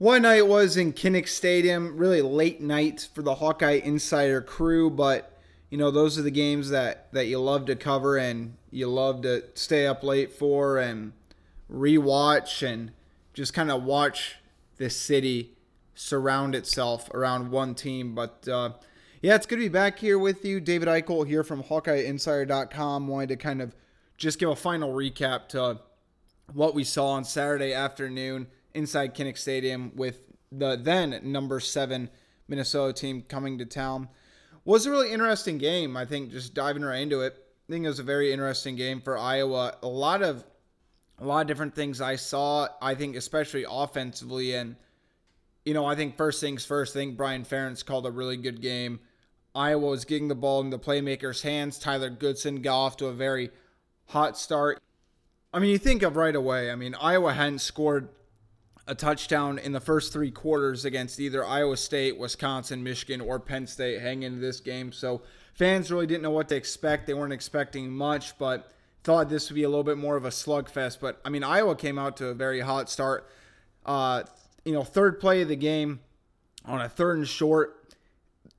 One night was in Kinnick Stadium, really late night for the Hawkeye Insider crew, but you know those are the games that that you love to cover and you love to stay up late for and rewatch and just kind of watch this city surround itself around one team. But uh, yeah, it's good to be back here with you. David Eichel here from HawkeyeInsider.com. Wanted to kind of just give a final recap to what we saw on Saturday afternoon inside Kinnick Stadium with the then number seven Minnesota team coming to town. Was a really interesting game. I think just diving right into it. I think it was a very interesting game for Iowa. A lot of a lot of different things I saw. I think especially offensively and you know, I think first things first, I think Brian Ferentz called a really good game. Iowa was getting the ball in the playmakers' hands. Tyler Goodson got off to a very hot start. I mean, you think of right away, I mean, Iowa hadn't scored a touchdown in the first three quarters against either Iowa State, Wisconsin, Michigan, or Penn State hanging into this game. So fans really didn't know what to expect. They weren't expecting much, but thought this would be a little bit more of a slugfest. But I mean, Iowa came out to a very hot start. Uh, you know, third play of the game on a third and short.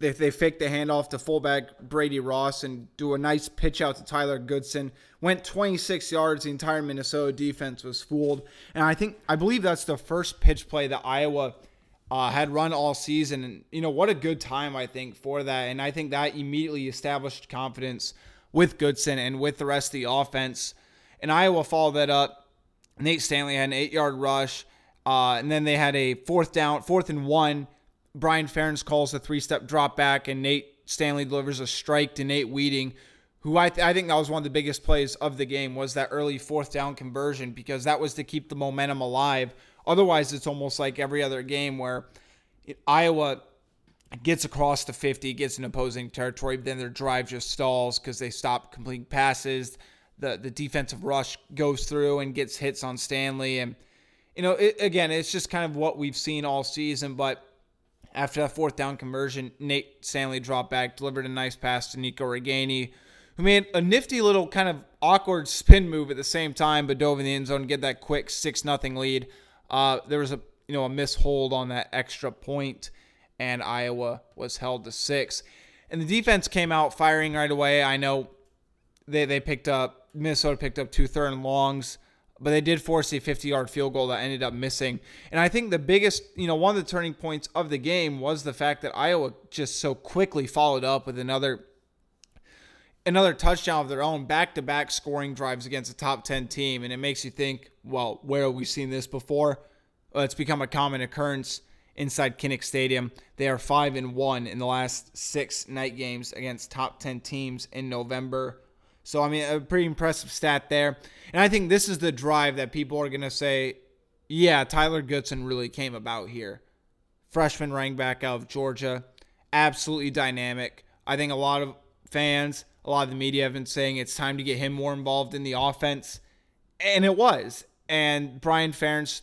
They, they fake the handoff to fullback Brady Ross and do a nice pitch out to Tyler Goodson. Went 26 yards. The entire Minnesota defense was fooled. And I think, I believe that's the first pitch play that Iowa uh, had run all season. And, you know, what a good time, I think, for that. And I think that immediately established confidence with Goodson and with the rest of the offense. And Iowa followed that up. Nate Stanley had an eight yard rush. Uh, and then they had a fourth down, fourth and one. Brian Ferentz calls a three step drop back, and Nate Stanley delivers a strike to Nate Wieting, who I, th- I think that was one of the biggest plays of the game was that early fourth down conversion because that was to keep the momentum alive. Otherwise, it's almost like every other game where Iowa gets across the 50, gets in opposing territory, then their drive just stalls because they stop completing passes. The the defensive rush goes through and gets hits on Stanley and – you know, it, again, it's just kind of what we've seen all season. But after that fourth down conversion, Nate Stanley dropped back, delivered a nice pass to Nico Ragaini, who made a nifty little kind of awkward spin move at the same time, but dove in the end zone get that quick six nothing lead. Uh, there was a you know a mishold on that extra point, and Iowa was held to six. And the defense came out firing right away. I know they they picked up Minnesota picked up two third and longs but they did force a 50 yard field goal that ended up missing. And I think the biggest, you know, one of the turning points of the game was the fact that Iowa just so quickly followed up with another another touchdown of their own back-to-back scoring drives against a top 10 team and it makes you think, well, where have we seen this before? Well, it's become a common occurrence inside Kinnick Stadium. They are 5 and 1 in the last 6 night games against top 10 teams in November so, I mean, a pretty impressive stat there. And I think this is the drive that people are going to say, yeah, Tyler Goodson really came about here. Freshman running back out of Georgia, absolutely dynamic. I think a lot of fans, a lot of the media have been saying it's time to get him more involved in the offense. And it was. And Brian Ferentz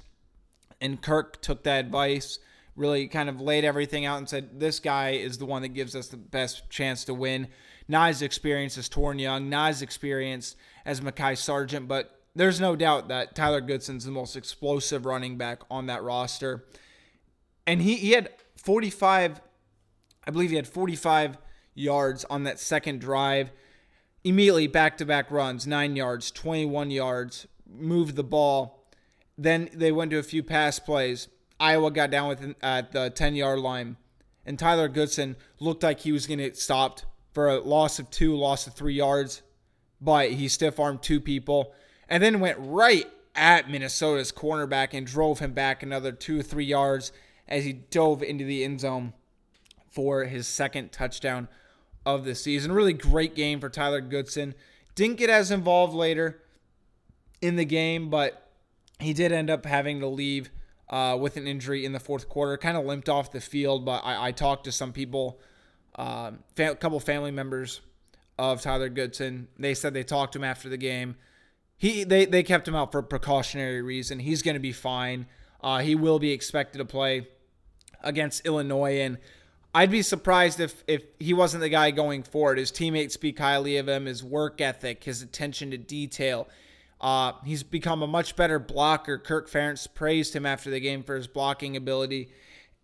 and Kirk took that advice, really kind of laid everything out and said, this guy is the one that gives us the best chance to win not as experienced as Toren Young, not as experienced as Mekhi Sargent, but there's no doubt that Tyler Goodson's the most explosive running back on that roster. And he, he had 45, I believe he had 45 yards on that second drive. Immediately back to back runs, nine yards, 21 yards, moved the ball. Then they went to a few pass plays. Iowa got down with at the 10 yard line, and Tyler Goodson looked like he was going to get stopped for a loss of two, loss of three yards, but he stiff armed two people and then went right at Minnesota's cornerback and drove him back another two or three yards as he dove into the end zone for his second touchdown of the season. Really great game for Tyler Goodson. Didn't get as involved later in the game, but he did end up having to leave uh, with an injury in the fourth quarter. Kind of limped off the field, but I, I talked to some people um, a couple family members of Tyler Goodson. They said they talked to him after the game. He they they kept him out for precautionary reason. He's going to be fine. Uh, he will be expected to play against Illinois, and I'd be surprised if if he wasn't the guy going forward. His teammates speak highly of him, his work ethic, his attention to detail. Uh, he's become a much better blocker. Kirk Ferentz praised him after the game for his blocking ability.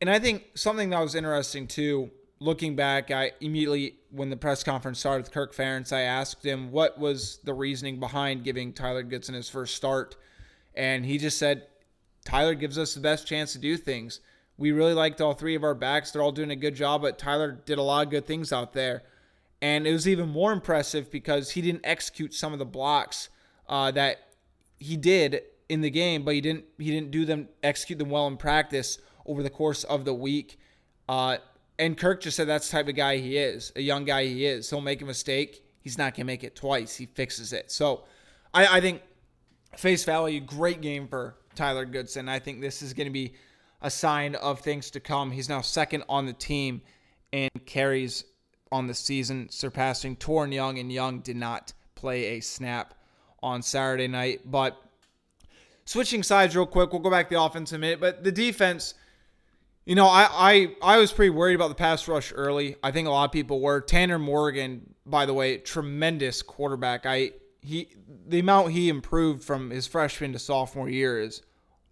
And I think something that was interesting too, looking back, I immediately, when the press conference started with Kirk Ferentz, I asked him what was the reasoning behind giving Tyler Goodson his first start. And he just said, Tyler gives us the best chance to do things. We really liked all three of our backs. They're all doing a good job, but Tyler did a lot of good things out there. And it was even more impressive because he didn't execute some of the blocks uh, that he did in the game, but he didn't he didn't do them execute them well in practice over the course of the week. Uh, and Kirk just said that's the type of guy he is, a young guy he is. He'll make a mistake. He's not gonna make it twice. He fixes it. So I, I think face value, great game for Tyler Goodson. I think this is gonna be a sign of things to come. He's now second on the team in carries on the season, surpassing Toren Young, and Young did not play a snap on Saturday night. But switching sides real quick, we'll go back to the offense in a minute. But the defense, you know, I, I I was pretty worried about the pass rush early. I think a lot of people were. Tanner Morgan, by the way, tremendous quarterback. I he the amount he improved from his freshman to sophomore year is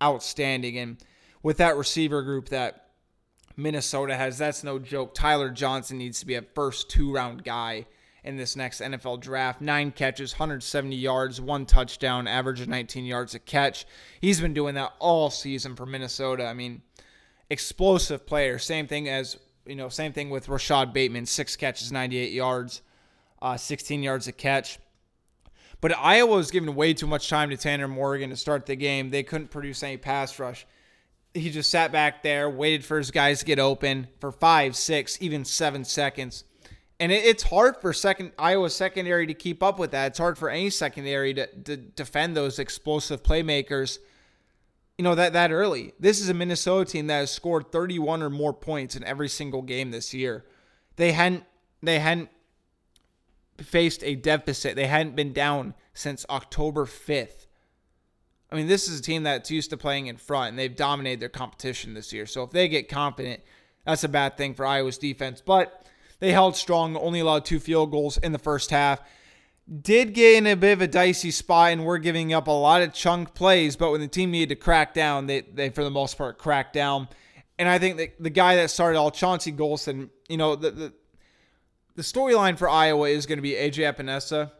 outstanding. And with that receiver group that Minnesota has, that's no joke. Tyler Johnson needs to be a first two round guy in this next NFL draft. Nine catches, 170 yards, one touchdown, average of 19 yards a catch. He's been doing that all season for Minnesota. I mean, explosive player. Same thing as, you know, same thing with Rashod Bateman. Six catches, 98 yards, uh, 16 yards a catch. But Iowa was giving way too much time to Tanner Morgan to start the game. They couldn't produce any pass rush. He just sat back there, waited for his guys to get open for five, six, even seven seconds and it, it's hard for second Iowa secondary to keep up with that. It's hard for any secondary to, to defend those explosive playmakers. You know that that early. This is a Minnesota team that has scored 31 or more points in every single game this year. They hadn't they hadn't faced a deficit. They hadn't been down since October 5th. I mean, this is a team that's used to playing in front, and they've dominated their competition this year. So if they get confident, that's a bad thing for Iowa's defense. But they held strong, only allowed two field goals in the first half. Did get in a bit of a dicey spot and were giving up a lot of chunk plays, but when the team needed to crack down, they, they for the most part, cracked down. And I think that the guy that started all, Chauncey Golston, you know, the, the, the storyline for Iowa is going to be AJ Epenesa.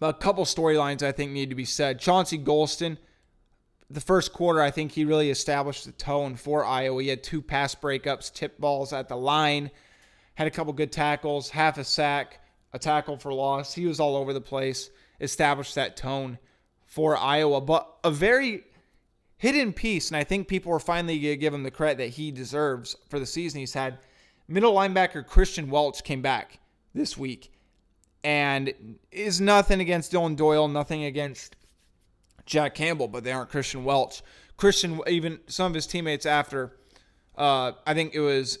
But a couple storylines I think need to be said. Chauncey Golston, the first quarter, I think he really established the tone for Iowa. He had two pass breakups, tip balls at the line had a couple good tackles, half a sack, a tackle for loss. He was all over the place, established that tone for Iowa, but a very hidden piece, and I think people are finally going to give him the credit that he deserves for the season he's had. Middle linebacker Christian Welch came back this week and is nothing against Dillon Doyle, nothing against Jack Campbell, but they aren't Christian Welch. Christian, even some of his teammates after, uh, I think it was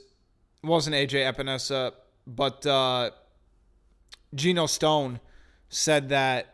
wasn't AJ Epenesa, but uh, Geno Stone said that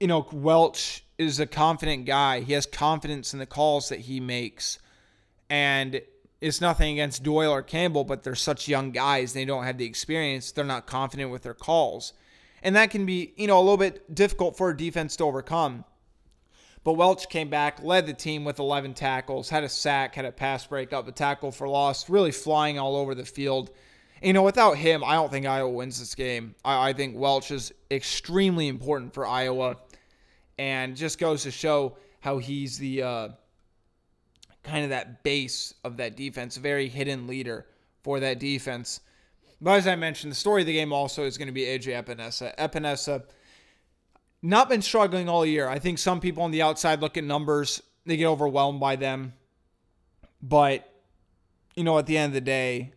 you know, Welch is a confident guy. He has confidence in the calls that he makes. And it's nothing against Doyle or Campbell, but they're such young guys. They don't have the experience. They're not confident with their calls. And that can be, you know, a little bit difficult for a defense to overcome. But Welch came back, led the team with 11 tackles, had a sack, had a pass breakup, a tackle for loss, really flying all over the field. You know, without him, I don't think Iowa wins this game. I, I think Welch is extremely important for Iowa and just goes to show how he's the uh, kind of that base of that defense, a very hidden leader for that defense. But as I mentioned, the story of the game also is going to be AJ Epenesa. Epenesa not been struggling all year. I think some people on the outside look at numbers, they get overwhelmed by them. But, you know, at the end of the day,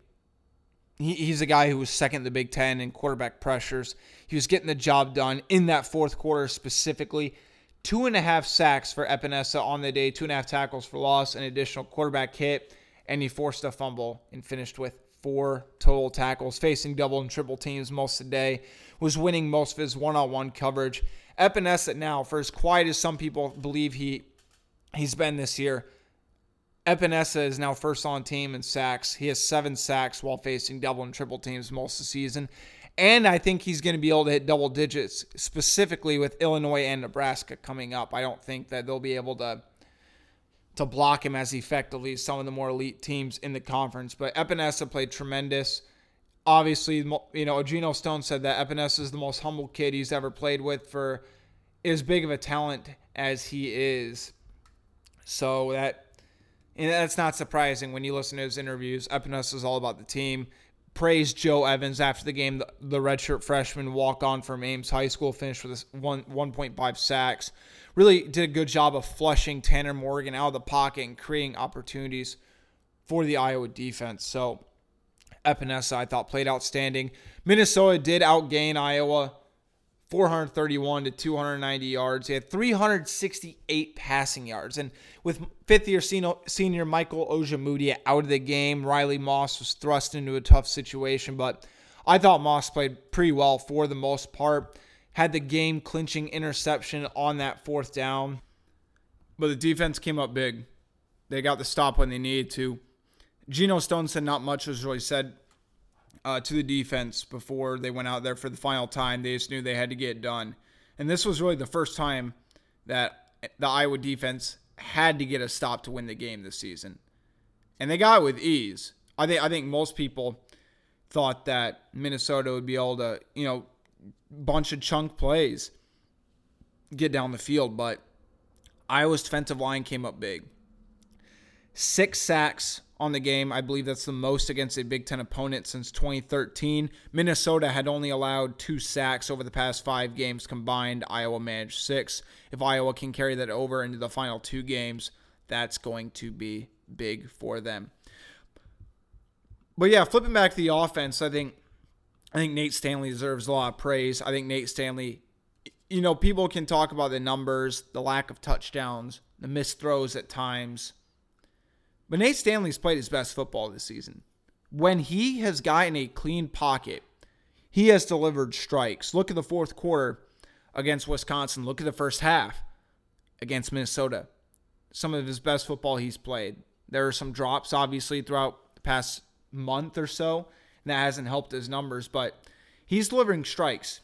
he, he's a guy who was second in the Big Ten in quarterback pressures. He was getting the job done in that fourth quarter specifically. Two and a half sacks for Epenesa on the day, two and a half tackles for loss, an additional quarterback hit, and he forced a fumble and finished with four total tackles, facing double and triple teams most of the day, was winning most of his one-on-one coverage. Epenesa now, for as quiet as some people believe he he's been this year, Epenesa is now first on team in sacks. He has seven sacks while facing double and triple teams most of the season. And I think he's going to be able to hit double digits, specifically with Illinois and Nebraska coming up. I don't think that they'll be able to to block him as effectively as some of the more elite teams in the conference. But Epenesa played tremendous. Obviously, you know, Geno Stone said that Epenesa is the most humble kid he's ever played with for as big of a talent as he is. So that and that's not surprising when you listen to his interviews. Epenesa is all about the team. Praised Joe Evans after the game, the, the redshirt freshman walk on from Ames High School, finished with one 1.5 sacks. Really did a good job of flushing Tanner Morgan out of the pocket and creating opportunities for the Iowa defense. So Epenesa, I thought, played outstanding. Minnesota did outgain Iowa 431 to 290 yards. He had 368 passing yards. And with fifth year senior Michael Ojemudia out of the game, Riley Moss was thrust into a tough situation. But I thought Moss played pretty well for the most part. Had the game clinching interception on that fourth down. But the defense came up big. They got the stop when they needed to. Geno Stone said not much was really said uh, to the defense before they went out there for the final time. They just knew they had to get it done. And this was really the first time that the Iowa defense had to get a stop to win the game this season. And they got it with ease. I think I think most people thought that Minnesota would be able to, you know, bunch of chunk plays get down the field, but Iowa's defensive line came up big. Six sacks on the game. I believe that's the most against a Big Ten opponent since 2013. Minnesota had only allowed two sacks over the past five games combined. Iowa managed six. If Iowa can carry that over into the final two games, that's going to be big for them. But yeah, flipping back to the offense, I think I think Nate Stanley deserves a lot of praise. I think Nate Stanley, you know, people can talk about the numbers, the lack of touchdowns, the missed throws at times but Nate Stanley's played his best football this season. When he has gotten a clean pocket, he has delivered strikes. Look at the fourth quarter against Wisconsin. Look at the first half against Minnesota. Some of his best football he's played. There are some drops, obviously, throughout the past month or so, and that hasn't helped his numbers, but he's delivering strikes.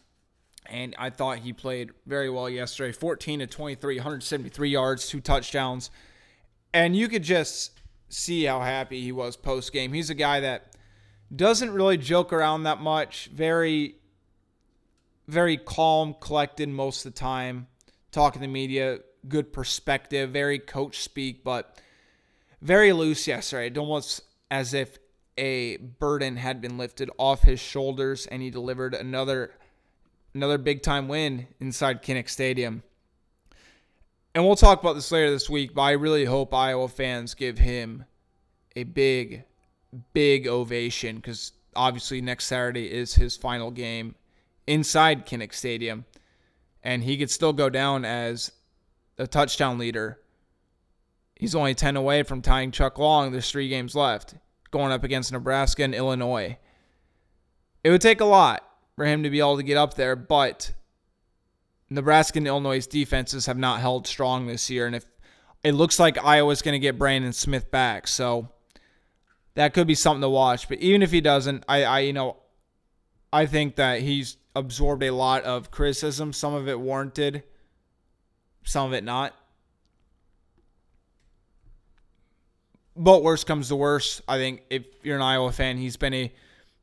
And I thought he played very well yesterday 14 to 23, 173 yards, two touchdowns. And you could just see how happy he was post game. He's a guy that doesn't really joke around that much. Very, very calm, collected most of the time. Talking to media, good perspective, very coach speak, but very loose yesterday. It Almost as if a burden had been lifted off his shoulders, and he delivered another another big time win inside Kinnick Stadium and we'll talk about this later this week, but I really hope Iowa fans give him a big, big ovation because obviously next Saturday is his final game inside Kinnick Stadium. And he could still go down as a touchdown leader. He's only 10 away from tying Chuck Long. There's three games left, going up against Nebraska and Illinois. It would take a lot for him to be able to get up there, but Nebraska and Illinois' defenses have not held strong this year, and if it looks like Iowa's going to get Brandon Smith back, so that could be something to watch. But even if he doesn't, I, I you know, I think that he's absorbed a lot of criticism. Some of it warranted, some of it not. But worst comes to worst, I think if you're an Iowa fan, he's been a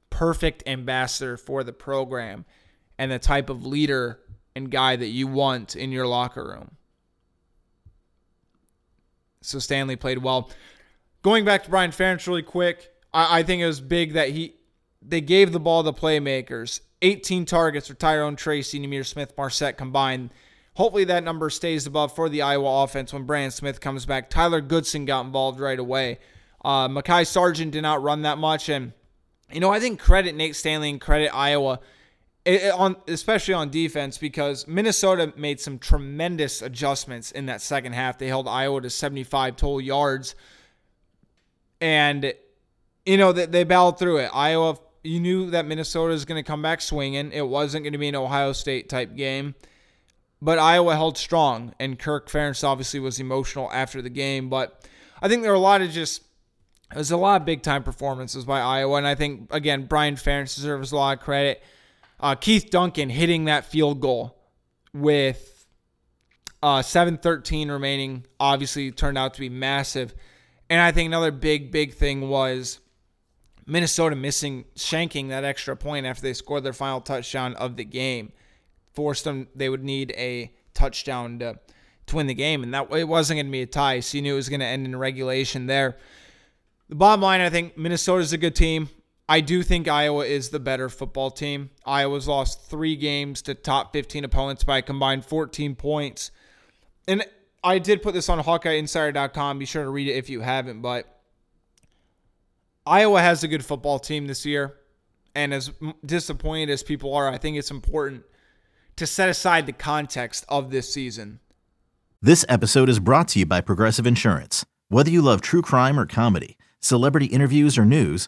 perfect ambassador for the program and the type of leader and guy that you want in your locker room. So Stanley played well. Going back to Brian Ferentz really quick, I, I think it was big that he they gave the ball to playmakers. 18 targets for Tyrone Tracy, Ihmir Smith, Marsette combined. Hopefully that number stays above for the Iowa offense when Brandon Smith comes back. Tyler Goodson got involved right away. Uh, Mekhi Sargent did not run that much, and you know, I think credit Nate Stanley and credit Iowa on especially on defense because Minnesota made some tremendous adjustments in that second half. They held Iowa to 75 total yards, and you know they, they battled through it. Iowa, you knew that Minnesota was going to come back swinging. It wasn't going to be an Ohio State type game, but Iowa held strong, and Kirk Ferentz obviously was emotional after the game. But I think there were a lot of just there's a lot of big time performances by Iowa, and I think again Brian Ferentz deserves a lot of credit. Uh, Keith Duncan hitting that field goal with uh, 7:13 remaining obviously turned out to be massive, and I think another big big thing was Minnesota missing shanking that extra point after they scored their final touchdown of the game, forced them they would need a touchdown to to win the game, and that it wasn't going to be a tie, so you knew it was going to end in regulation there. The bottom line, I think Minnesota's a good team. I do think Iowa is the better football team. Iowa's lost three games to top 15 opponents by a combined 14 points. And I did put this on HawkeyeInsider.com. Be sure to read it if you haven't. But Iowa has a good football team this year. And as disappointed as people are, I think it's important to set aside the context of this season. This episode is brought to you by Progressive Insurance. Whether you love true crime or comedy, celebrity interviews or news,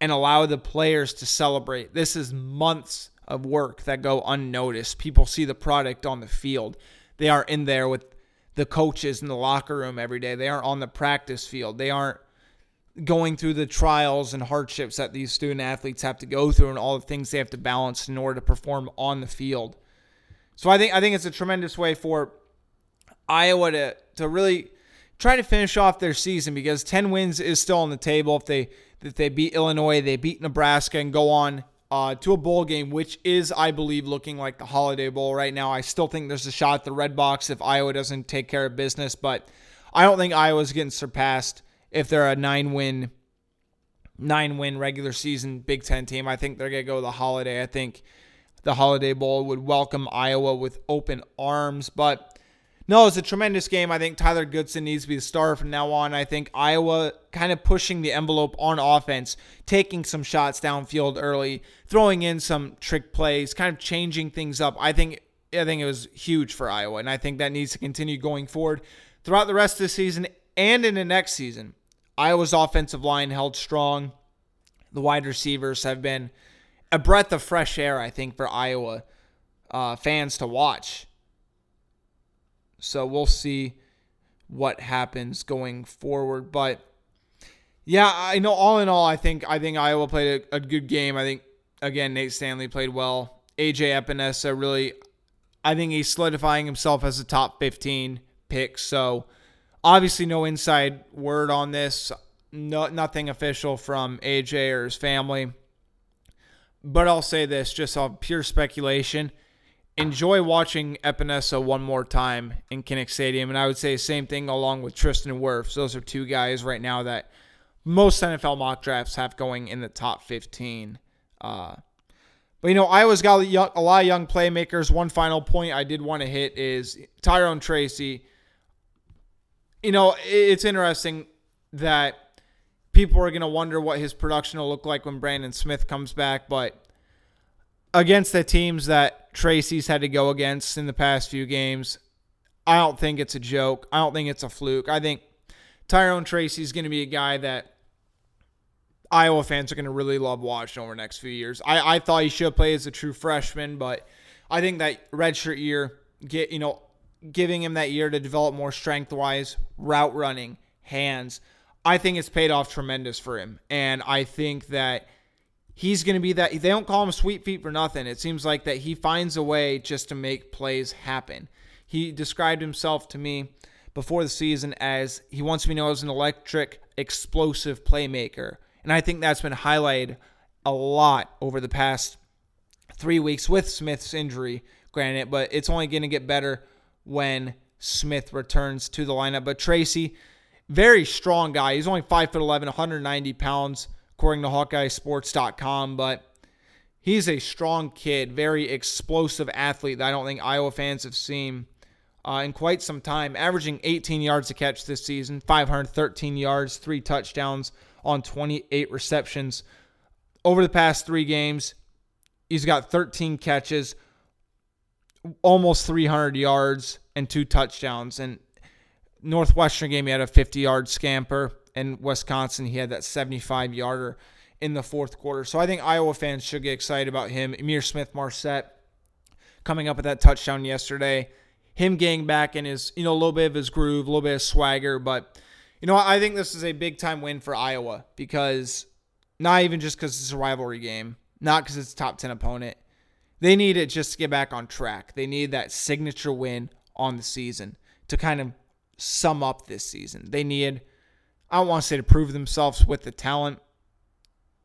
and allow the players to celebrate. This is months of work that go unnoticed. People see the product on the field. They are in there with the coaches in the locker room every day. They aren't on the practice field. They aren't going through the trials and hardships that these student athletes have to go through and all the things they have to balance in order to perform on the field. So I think I think it's a tremendous way for Iowa to to really try to finish off their season because 10 wins is still on the table if they that they beat Illinois, they beat Nebraska, and go on uh, to a bowl game, which is, I believe, looking like the Holiday Bowl right now. I still think there's a shot at the Redbox if Iowa doesn't take care of business, but I don't think Iowa's getting surpassed if they're a nine win, nine win regular season Big Ten team. I think they're gonna go to the Holiday. I think the Holiday Bowl would welcome Iowa with open arms, but no, it's a tremendous game. I think Tyler Goodson needs to be the star from now on. I think Iowa kind of pushing the envelope on offense, taking some shots downfield early, throwing in some trick plays, kind of changing things up. I think I think it was huge for Iowa, and I think that needs to continue going forward throughout the rest of the season and in the next season. Iowa's offensive line held strong. The wide receivers have been a breath of fresh air, I think, for Iowa uh, fans to watch. So we'll see what happens going forward. But yeah, I know all in all, I think I think Iowa played a, a good game. I think again Nate Stanley played well. AJ Epenesa really I think he's solidifying himself as a top 15 pick. So obviously no inside word on this. No, nothing official from AJ or his family. But I'll say this just on pure speculation enjoy watching Epenesa one more time in Kinnick Stadium. And I would say same thing along with Tristan Wirfs. Those are two guys right now that most NFL mock drafts have going in the top 15. Uh, but, you know, Iowa's got a lot of young playmakers. One final point I did want to hit is Tyrone Tracy. You know, it's interesting that people are going to wonder what his production will look like when Brandon Smith comes back. But against the teams that Tracy's had to go against in the past few games, I don't think it's a joke. I don't think it's a fluke. I think Tyrone Tracy's going to be a guy that Iowa fans are going to really love watching over the next few years. I, I thought he should play as a true freshman, but I think that redshirt year, get you know, giving him that year to develop more strength wise, route running, hands, I think it's paid off tremendous for him. And I think that he's going to be that. They don't call him sweet feet for nothing. It seems like that he finds a way just to make plays happen. He described himself to me before the season as he wants to be known as an electric, explosive playmaker. And I think that's been highlighted a lot over the past three weeks with Smith's injury, granted, but it's only going to get better when Smith returns to the lineup. But Tracy, very strong guy. He's only 5'11, 190 pounds, according to HawkeyeSports.com, but he's a strong kid, very explosive athlete that I don't think Iowa fans have seen uh, in quite some time, averaging 18 yards a catch this season, 513 yards, three touchdowns on 28 receptions. Over the past three games, he's got 13 catches, almost 300 yards, and two touchdowns. And Northwestern game, he had a 50 yard scamper. And Wisconsin, he had that 75 yarder in the fourth quarter. So I think Iowa fans should get excited about him. Ihmir Smith Marsette coming up with that touchdown yesterday. Him getting back in his, you know, a little bit of his groove, a little bit of swagger. But, you know, I think this is a big time win for Iowa because not even just because it's a rivalry game, not because it's top 10 opponent. They need it just to get back on track. They need that signature win on the season to kind of sum up this season. They need, I don't want to say to prove themselves with the talent,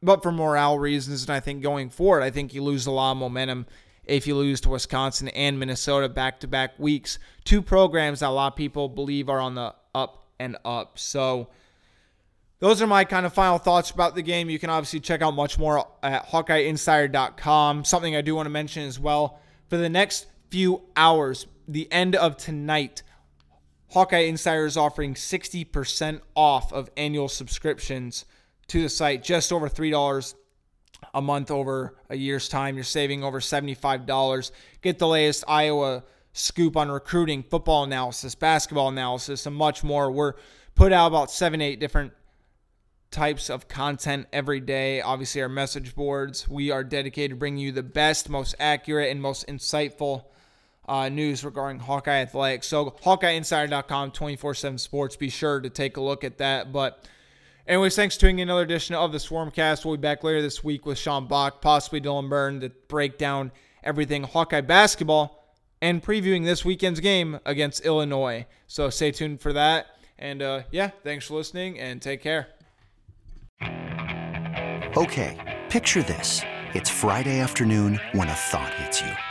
but for morale reasons. And I think going forward, I think you lose a lot of momentum if you lose to Wisconsin and Minnesota back to back weeks. Two programs that a lot of people believe are on the up and up. So, those are my kind of final thoughts about the game. You can obviously check out much more at HawkeyeInsider.com. Something I do want to mention as well for the next few hours, the end of tonight, Hawkeye Insider is offering 60% off of annual subscriptions to the site, just over $3 a month over a year's time. You're saving over $75. Get the latest Iowa scoop on recruiting, football analysis, basketball analysis, and much more. We're put out about seven, eight different types of content every day. Obviously, our message boards. We are dedicated to bringing you the best, most accurate, and most insightful uh, news regarding Hawkeye Athletics. So, HawkeyeInsider.com, 24 7 sports. Be sure to take a look at that. But, anyways, thanks for tuning in another edition of the Swarmcast. We'll be back later this week with Sean Bach, possibly Dylan Byrne, to break down everything Hawkeye basketball and previewing this weekend's game against Illinois. So, stay tuned for that. And uh, yeah, thanks for listening and take care. Okay, picture this. It's Friday afternoon when a thought hits you.